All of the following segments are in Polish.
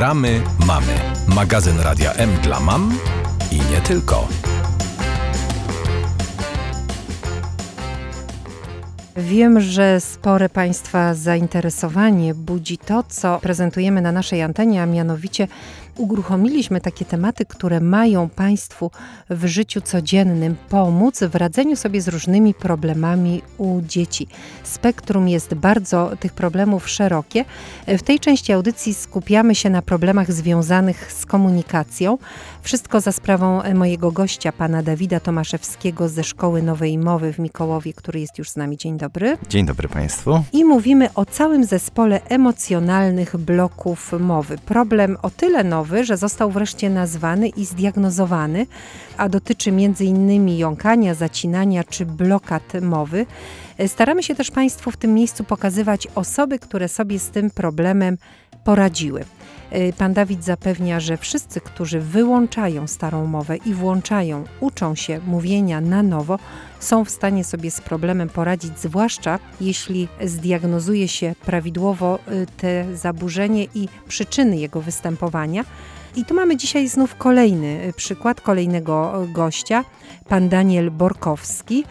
Wspieramy mamy. Magazyn Radia M dla mam i nie tylko. Wiem, że spore Państwa zainteresowanie budzi to, co prezentujemy na naszej antenie, a mianowicie uruchomiliśmy takie tematy, które mają Państwu w życiu codziennym pomóc w radzeniu sobie z różnymi problemami u dzieci. Spektrum jest bardzo tych problemów szerokie. W tej części audycji skupiamy się na problemach związanych z komunikacją. Wszystko za sprawą mojego gościa, pana Dawida Tomaszewskiego ze Szkoły Nowej Mowy w Mikołowie, który jest już z nami. Dzień dobry. Dzień dobry Państwu. I mówimy o całym zespole emocjonalnych bloków mowy. Problem o tyle nowy, że został wreszcie nazwany i zdiagnozowany, a dotyczy m.in. jąkania, zacinania czy blokad mowy. Staramy się też Państwu w tym miejscu pokazywać osoby, które sobie z tym problemem poradziły. Pan Dawid zapewnia, że wszyscy, którzy wyłączają starą mowę i włączają, uczą się mówienia na nowo, są w stanie sobie z problemem poradzić, zwłaszcza jeśli zdiagnozuje się prawidłowo y, te zaburzenie i przyczyny jego występowania. I tu mamy dzisiaj znów kolejny y, przykład kolejnego y, gościa, pan Daniel Borkowski.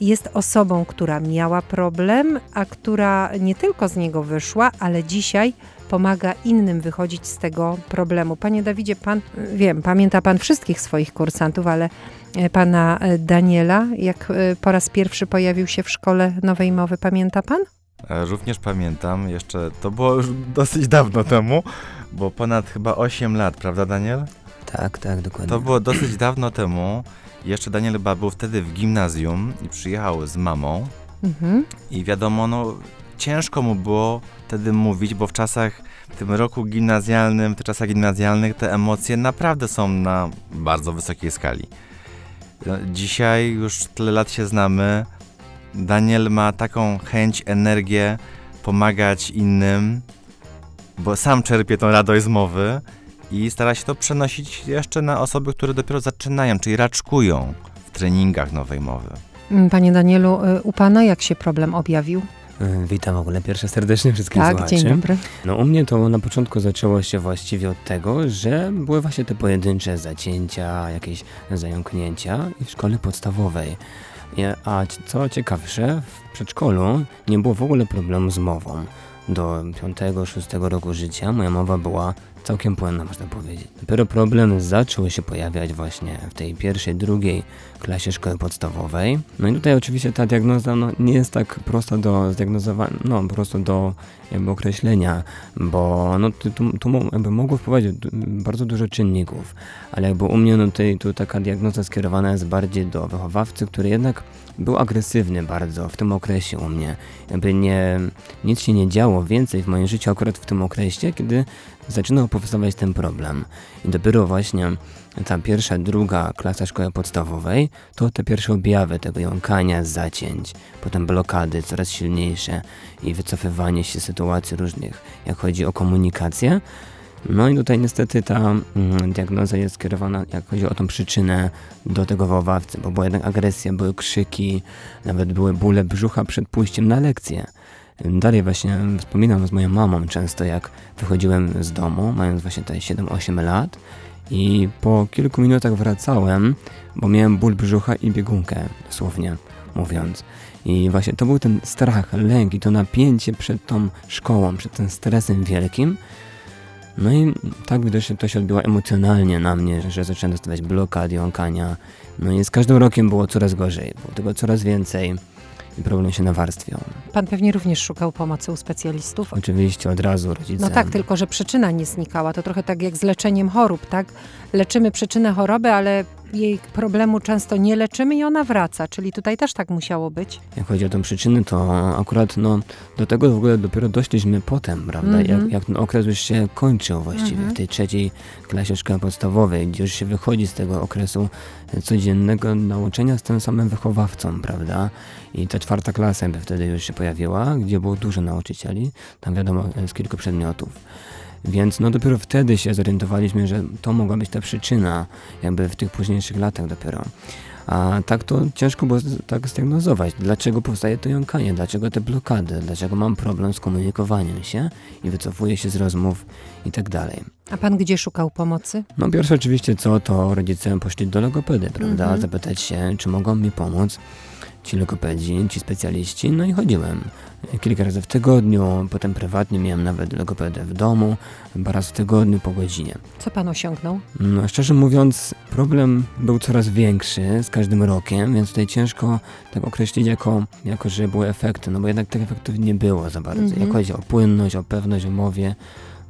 Jest osobą, która miała problem, a która nie tylko z niego wyszła, ale dzisiaj pomaga innym wychodzić z tego problemu. Panie Dawidzie, pan, wiem, pamięta pan wszystkich swoich kursantów, ale e, pana e, Daniela, jak e, po raz pierwszy pojawił się w szkole nowej mowy, pamięta pan? Również pamiętam, jeszcze to było już dosyć dawno temu, bo ponad chyba 8 lat, prawda Daniel? Tak, tak, dokładnie. To było dosyć dawno temu. Jeszcze Daniel chyba był wtedy w gimnazjum i przyjechał z mamą. Mhm. I wiadomo, no ciężko mu było wtedy mówić, bo w czasach, w tym roku gimnazjalnym, w czasach gimnazjalnych te emocje naprawdę są na bardzo wysokiej skali. No, dzisiaj już tyle lat się znamy. Daniel ma taką chęć, energię pomagać innym, bo sam czerpie tą radość z mowy i stara się to przenosić jeszcze na osoby, które dopiero zaczynają, czyli raczkują w treningach nowej mowy. Panie Danielu, y, u Pana jak się problem objawił? Y, witam w ogóle pierwsze serdecznie wszystkich tak, słuchaczy. dzień dobry. No u mnie to na początku zaczęło się właściwie od tego, że były właśnie te pojedyncze zacięcia, jakieś zająknięcia w szkole podstawowej. A co ciekawsze, w przedszkolu nie było w ogóle problemu z mową. Do 5-6 roku życia moja mowa była całkiem płynna, można powiedzieć. Dopiero problem zaczął się pojawiać właśnie w tej pierwszej, drugiej klasie szkoły podstawowej. No i tutaj oczywiście ta diagnoza no, nie jest tak prosta do zdiagnozowania, no po prostu do jakby określenia, bo no, tu, tu, tu jakby mogło wpływać bardzo dużo czynników, ale jakby u mnie no, tutaj tu taka diagnoza skierowana jest bardziej do wychowawcy, który jednak był agresywny bardzo w tym okresie u mnie. Jakby nie, nic się nie działo więcej w moim życiu akurat w tym okresie, kiedy zaczynał powstawać ten problem. I dopiero właśnie ta pierwsza, druga klasa szkoły podstawowej to te pierwsze objawy tego jąkania, zacięć, potem blokady coraz silniejsze i wycofywanie się z sytuacji różnych, jak chodzi o komunikację. No i tutaj niestety ta mm, diagnoza jest skierowana, jak chodzi o tą przyczynę, do tego wychowawcy, bo była jednak agresja, były krzyki, nawet były bóle brzucha przed pójściem na lekcję. Dalej właśnie wspominam z moją mamą często, jak wychodziłem z domu, mając właśnie te 7-8 lat i po kilku minutach wracałem, bo miałem ból brzucha i biegunkę, dosłownie mówiąc. I właśnie to był ten strach, lęk i to napięcie przed tą szkołą, przed tym stresem wielkim. No i tak widocznie to się odbiło emocjonalnie na mnie, że zacząłem dostawać blokad, jąkania. No i z każdym rokiem było coraz gorzej, było tego coraz więcej i problem się nawarstwiał. Pan pewnie również szukał pomocy u specjalistów? Oczywiście, od razu rodzice. No tak, tylko że przyczyna nie znikała. To trochę tak jak z leczeniem chorób, tak? Leczymy przyczynę choroby, ale jej problemu często nie leczymy i ona wraca, czyli tutaj też tak musiało być. Jak chodzi o tę przyczynę, to akurat no, do tego w ogóle dopiero doszliśmy potem, prawda? Mm -hmm. jak, jak ten okres już się kończył właściwie mm -hmm. w tej trzeciej klasie szkoły podstawowej, gdzie już się wychodzi z tego okresu codziennego nauczenia z tym samym wychowawcą, prawda? I ta czwarta klasa by wtedy już się pojawiła, gdzie było dużo nauczycieli, tam wiadomo z kilku przedmiotów. Więc no dopiero wtedy się zorientowaliśmy, że to mogła być ta przyczyna, jakby w tych późniejszych latach dopiero. A tak to ciężko było tak zdiagnozować. Dlaczego powstaje to jąkanie? Dlaczego te blokady? Dlaczego mam problem z komunikowaniem się i wycofuję się z rozmów i tak dalej. A pan gdzie szukał pomocy? No pierwsze oczywiście co, to rodzice poszli do logopedy, prawda? Mhm. Zapytać się, czy mogą mi pomóc ci logopedzi, ci specjaliści, no i chodziłem kilka razy w tygodniu, potem prywatnie miałem nawet logopedę w domu, raz w tygodniu po godzinie. Co pan osiągnął? No, szczerze mówiąc, problem był coraz większy z każdym rokiem, więc tutaj ciężko tak określić jako, jako że były efekty, no bo jednak tych efektów nie było za bardzo. -hmm. Jak chodzi o płynność, o pewność o mowie,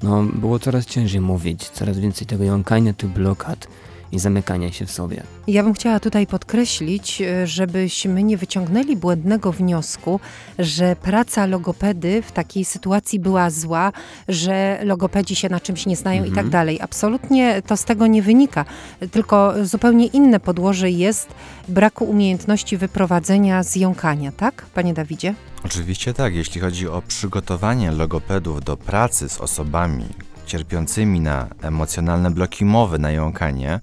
no było coraz ciężej mówić, coraz więcej tego jąkania, tych blokad i zamykania się w sobie. Ja bym chciała tutaj podkreślić, e, żebyśmy nie wyciągnęli błędnego wniosku, że praca logopedy w takiej sytuacji była zła, że logopedzi się na czymś nie znają mhm. i tak mhm. dalej. Absolutnie to z tego nie wynika, tylko zupełnie inne podłoże jest braku umiejętności wyprowadzenia z jąkania, tak, panie Dawidzie? Oczywiście tak, jeśli chodzi o przygotowanie logopedów do pracy z osobami, cierpiącymi na emocjonalne bloki mowy, na jąkanie,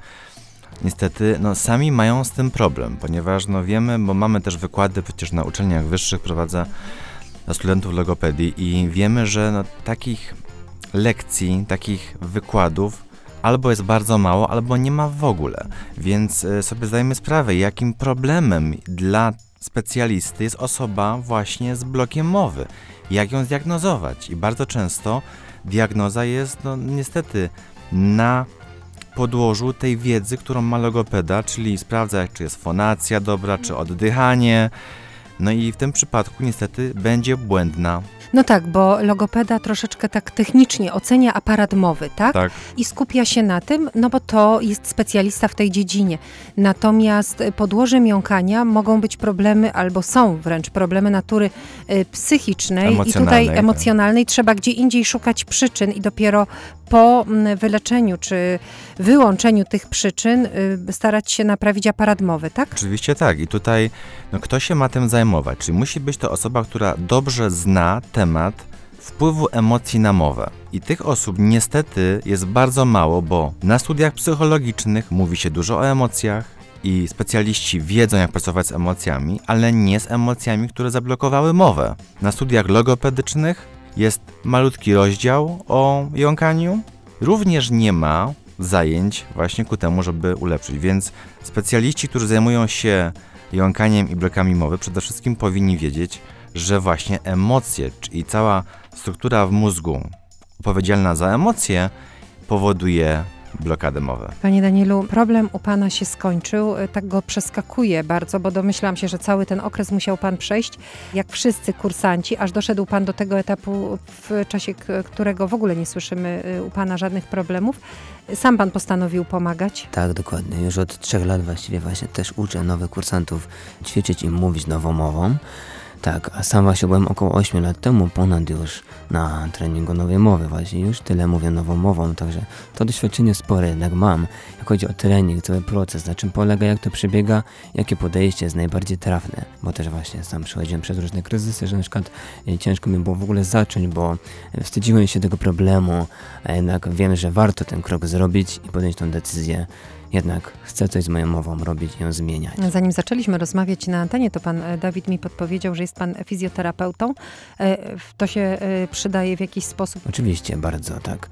niestety no, sami mają z tym problem, ponieważ no, wiemy, bo mamy też wykłady przecież na uczelniach wyższych prowadzę dla studentów logopedii i wiemy, że no, takich lekcji, takich wykładów albo jest bardzo mało, albo nie ma w ogóle. Więc y, sobie zdajemy sprawę, jakim problemem dla specjalisty jest osoba właśnie z blokiem mowy. Jak ją zdiagnozować? I bardzo często diagnoza jest no, niestety na podłożu tej wiedzy, którą ma logopeda, czyli sprawdza, czy jest fonacja dobra, czy oddychanie. No i w tym przypadku niestety będzie błędna no tak, bo logopeda troszeczkę tak technicznie ocenia aparat mowy, tak? tak? I skupia się na tym, no bo to jest specjalista w tej dziedzinie. Natomiast podłożem jąkania mogą być problemy, albo są wręcz problemy natury y, psychicznej i tutaj tak. emocjonalnej. Trzeba gdzie indziej szukać przyczyn i dopiero po mm, wyleczeniu czy wyłączeniu tych przyczyn y, starać się naprawić aparat mowy, tak? Oczywiście tak. I tutaj no, kto się ma tym zajmować? Czyli musi być to osoba, która dobrze zna temat wpływu emocji na mowę. I tych osób niestety jest bardzo mało, bo na studiach psychologicznych mówi się dużo o emocjach, i specjaliści wiedzą, jak pracować z emocjami, ale nie z emocjami, które zablokowały mowę. Na studiach logopedycznych jest malutki rozdział o jąkaniu. Również nie ma zajęć właśnie ku temu, żeby ulepszyć. Więc specjaliści, którzy zajmują się jąkaniem i blokami mowy, przede wszystkim powinni wiedzieć, że właśnie emocje, czyli cała struktura w mózgu odpowiedzialna za emocje, powoduje blokady mowy. Panie Danielu, problem u Pana się skończył, tak go przeskakuje bardzo, bo domyślam się, że cały ten okres musiał Pan przejść, jak wszyscy kursanci, aż doszedł Pan do tego etapu, w czasie którego w ogóle nie słyszymy e, u Pana żadnych problemów. Sam Pan postanowił pomagać? Tak, dokładnie. Już od trzech lat właściwie właśnie też uczę nowych kursantów ćwiczyć im mówić nową mową. Tak, a sam właśnie byłem około 8 lat temu ponad już na treningu nowej mowy. Właśnie, już tyle mówię nową mową, także to doświadczenie spore jednak mam, chodzi o trening, cały proces, na czym polega, jak to przebiega, jakie podejście jest najbardziej trafne, bo też właśnie sam przechodziłem przez różne kryzysy, że na przykład e, ciężko mi było w ogóle zacząć, bo wstydziłem się tego problemu, a jednak wiem, że warto ten krok zrobić i podjąć tą decyzję, jednak chcę coś z moją mową robić i ją zmieniać. Zanim zaczęliśmy rozmawiać na antenie, to pan e, Dawid mi podpowiedział, że jest pan fizjoterapeutą. E, to się e, przydaje w jakiś sposób? Oczywiście, bardzo tak.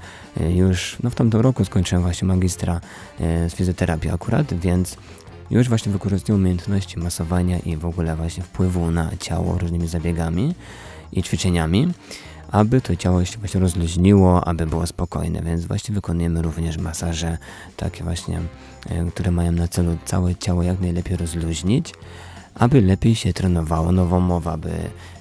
Już no, w tamtym roku skończyłem właśnie magistra z fizjoterapii akurat, więc już właśnie wykorzystuję umiejętności masowania i w ogóle właśnie wpływu na ciało różnymi zabiegami i ćwiczeniami aby to ciało się właśnie rozluźniło, aby było spokojne, więc właśnie wykonujemy również masaże takie właśnie, e, które mają na celu całe ciało jak najlepiej rozluźnić, aby lepiej się trenowało nową mowę, aby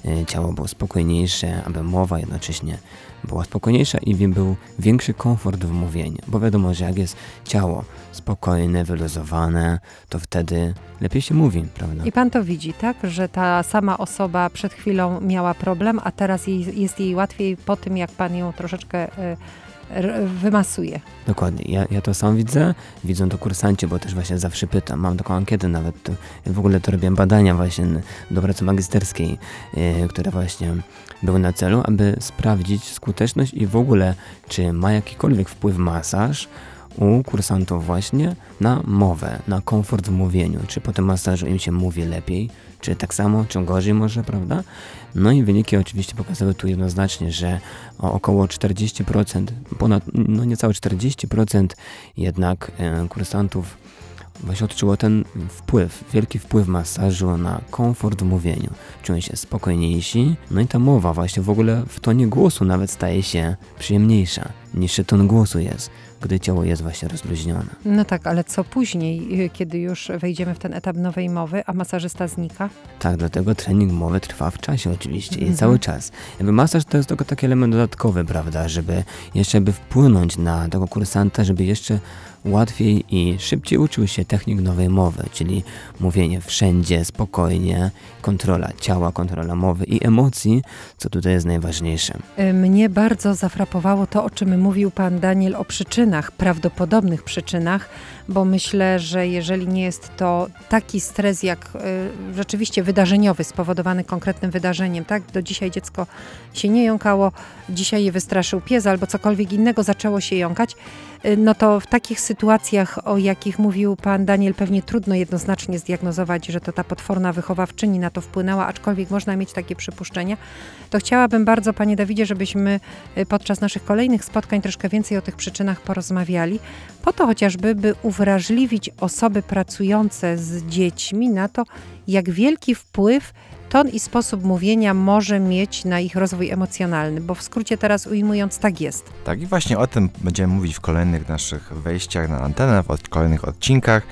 e, ciało było spokojniejsze, aby mowa jednocześnie była spokojniejsza i był większy komfort w mówieniu. Bo wiadomo, że jak jest ciało spokojne, wyluzowane, to wtedy lepiej się mówi, prawda? I pan to widzi, tak? Że ta sama osoba przed chwilą miała problem, a teraz jest jej łatwiej po tym, jak pan ją troszeczkę y, wymasuje. Dokładnie. Ja, ja to sam widzę, widzą to kursanci, bo też właśnie zawsze pytam. Mam taką ankietę nawet, w ogóle to robiłem badania właśnie do pracy magisterskiej, yy, które właśnie były na celu, aby sprawdzić skuteczność i w ogóle, czy ma jakikolwiek wpływ masaż u kursantów właśnie na mowę, na komfort w mówieniu. Czy po tym masażu im się mówi lepiej, czy tak samo, czy gorzej może, prawda? No i wyniki oczywiście pokazały tu jednoznacznie, że około 40%, ponad, no niecałe 40% jednak e, kursantów właśnie odczuło ten wpływ, wielki wpływ masażu na komfort w mówieniu. Czują się spokojniejsi, no i ta mowa właśnie w ogóle w tonie głosu nawet staje się przyjemniejsza. Niższy ton głosu jest gdy ciało jest właśnie rozluźnione. No tak, ale co później, y, kiedy już wejdziemy w ten etap nowej mowy, a masażysta znika? Tak, dlatego trening mowy trwa w czasie oczywiście mhm. i cały czas. Jakby masaż to jest tylko taki element dodatkowy, prawda, żeby jeszcze by wpłynąć na tego kursanta, żeby jeszcze łatwiej i szybciej uczył się technik nowej mowy, czyli mówienie wszędzie, spokojnie, kontrola ciała, kontrola mowy i emocji, co tutaj jest najważniejsze. Y, mnie bardzo zafrapowało to, o czym mówił pan Daniel o przyczynach, prawdopodobnych przyczynach, bo myślę, że jeżeli nie jest to taki stres jak y, rzeczywiście wydarzeniowy, spowodowany konkretnym wydarzeniem, tak? Do dzisiaj dziecko się nie jąkało, dzisiaj je wystraszył pies albo cokolwiek innego zaczęło się jąkać, y, no to w takich sytuacjach, o jakich mówił pan Daniel, pewnie trudno jednoznacznie zdiagnozować, że to ta potworna wychowawczyni na to wpłynęła, aczkolwiek można mieć takie przypuszczenia, to chciałabym bardzo, panie Dawidzie, żebyśmy y, podczas naszych kolejnych spotkań troszkę więcej o tych przyczynach porozmawiali, po to chociażby, by uwrażliwić osoby pracujące z dziećmi na to, jak wielki wpływ ton i sposób mówienia może mieć na ich rozwój emocjonalny, bo w skrócie teraz ujmując, tak jest. Tak i właśnie o tym będziemy mówić w kolejnych naszych wejściach na antenę, w kolejnych odcinkach,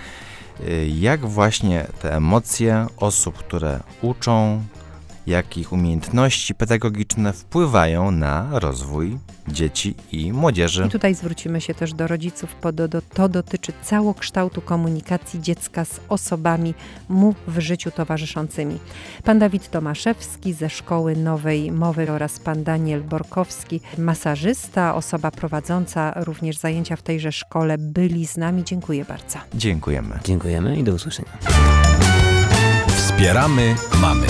y, jak właśnie te emocje osób, które uczą, jakich umiejętności pedagogiczne wpływają na rozwój dzieci i młodzieży. I tutaj zwrócimy się też do rodziców, bo do, do, to dotyczy całokształtu komunikacji dziecka z osobami mu w życiu towarzyszącymi. Pan Dawid Tomaszewski ze Szkoły Nowej Mowy oraz pan Daniel Borkowski, masażysta, osoba prowadząca również zajęcia w tejże szkole, byli z nami. Dziękuję bardzo. Dziękujemy. Dziękujemy i do usłyszenia. Wspieramy mamy.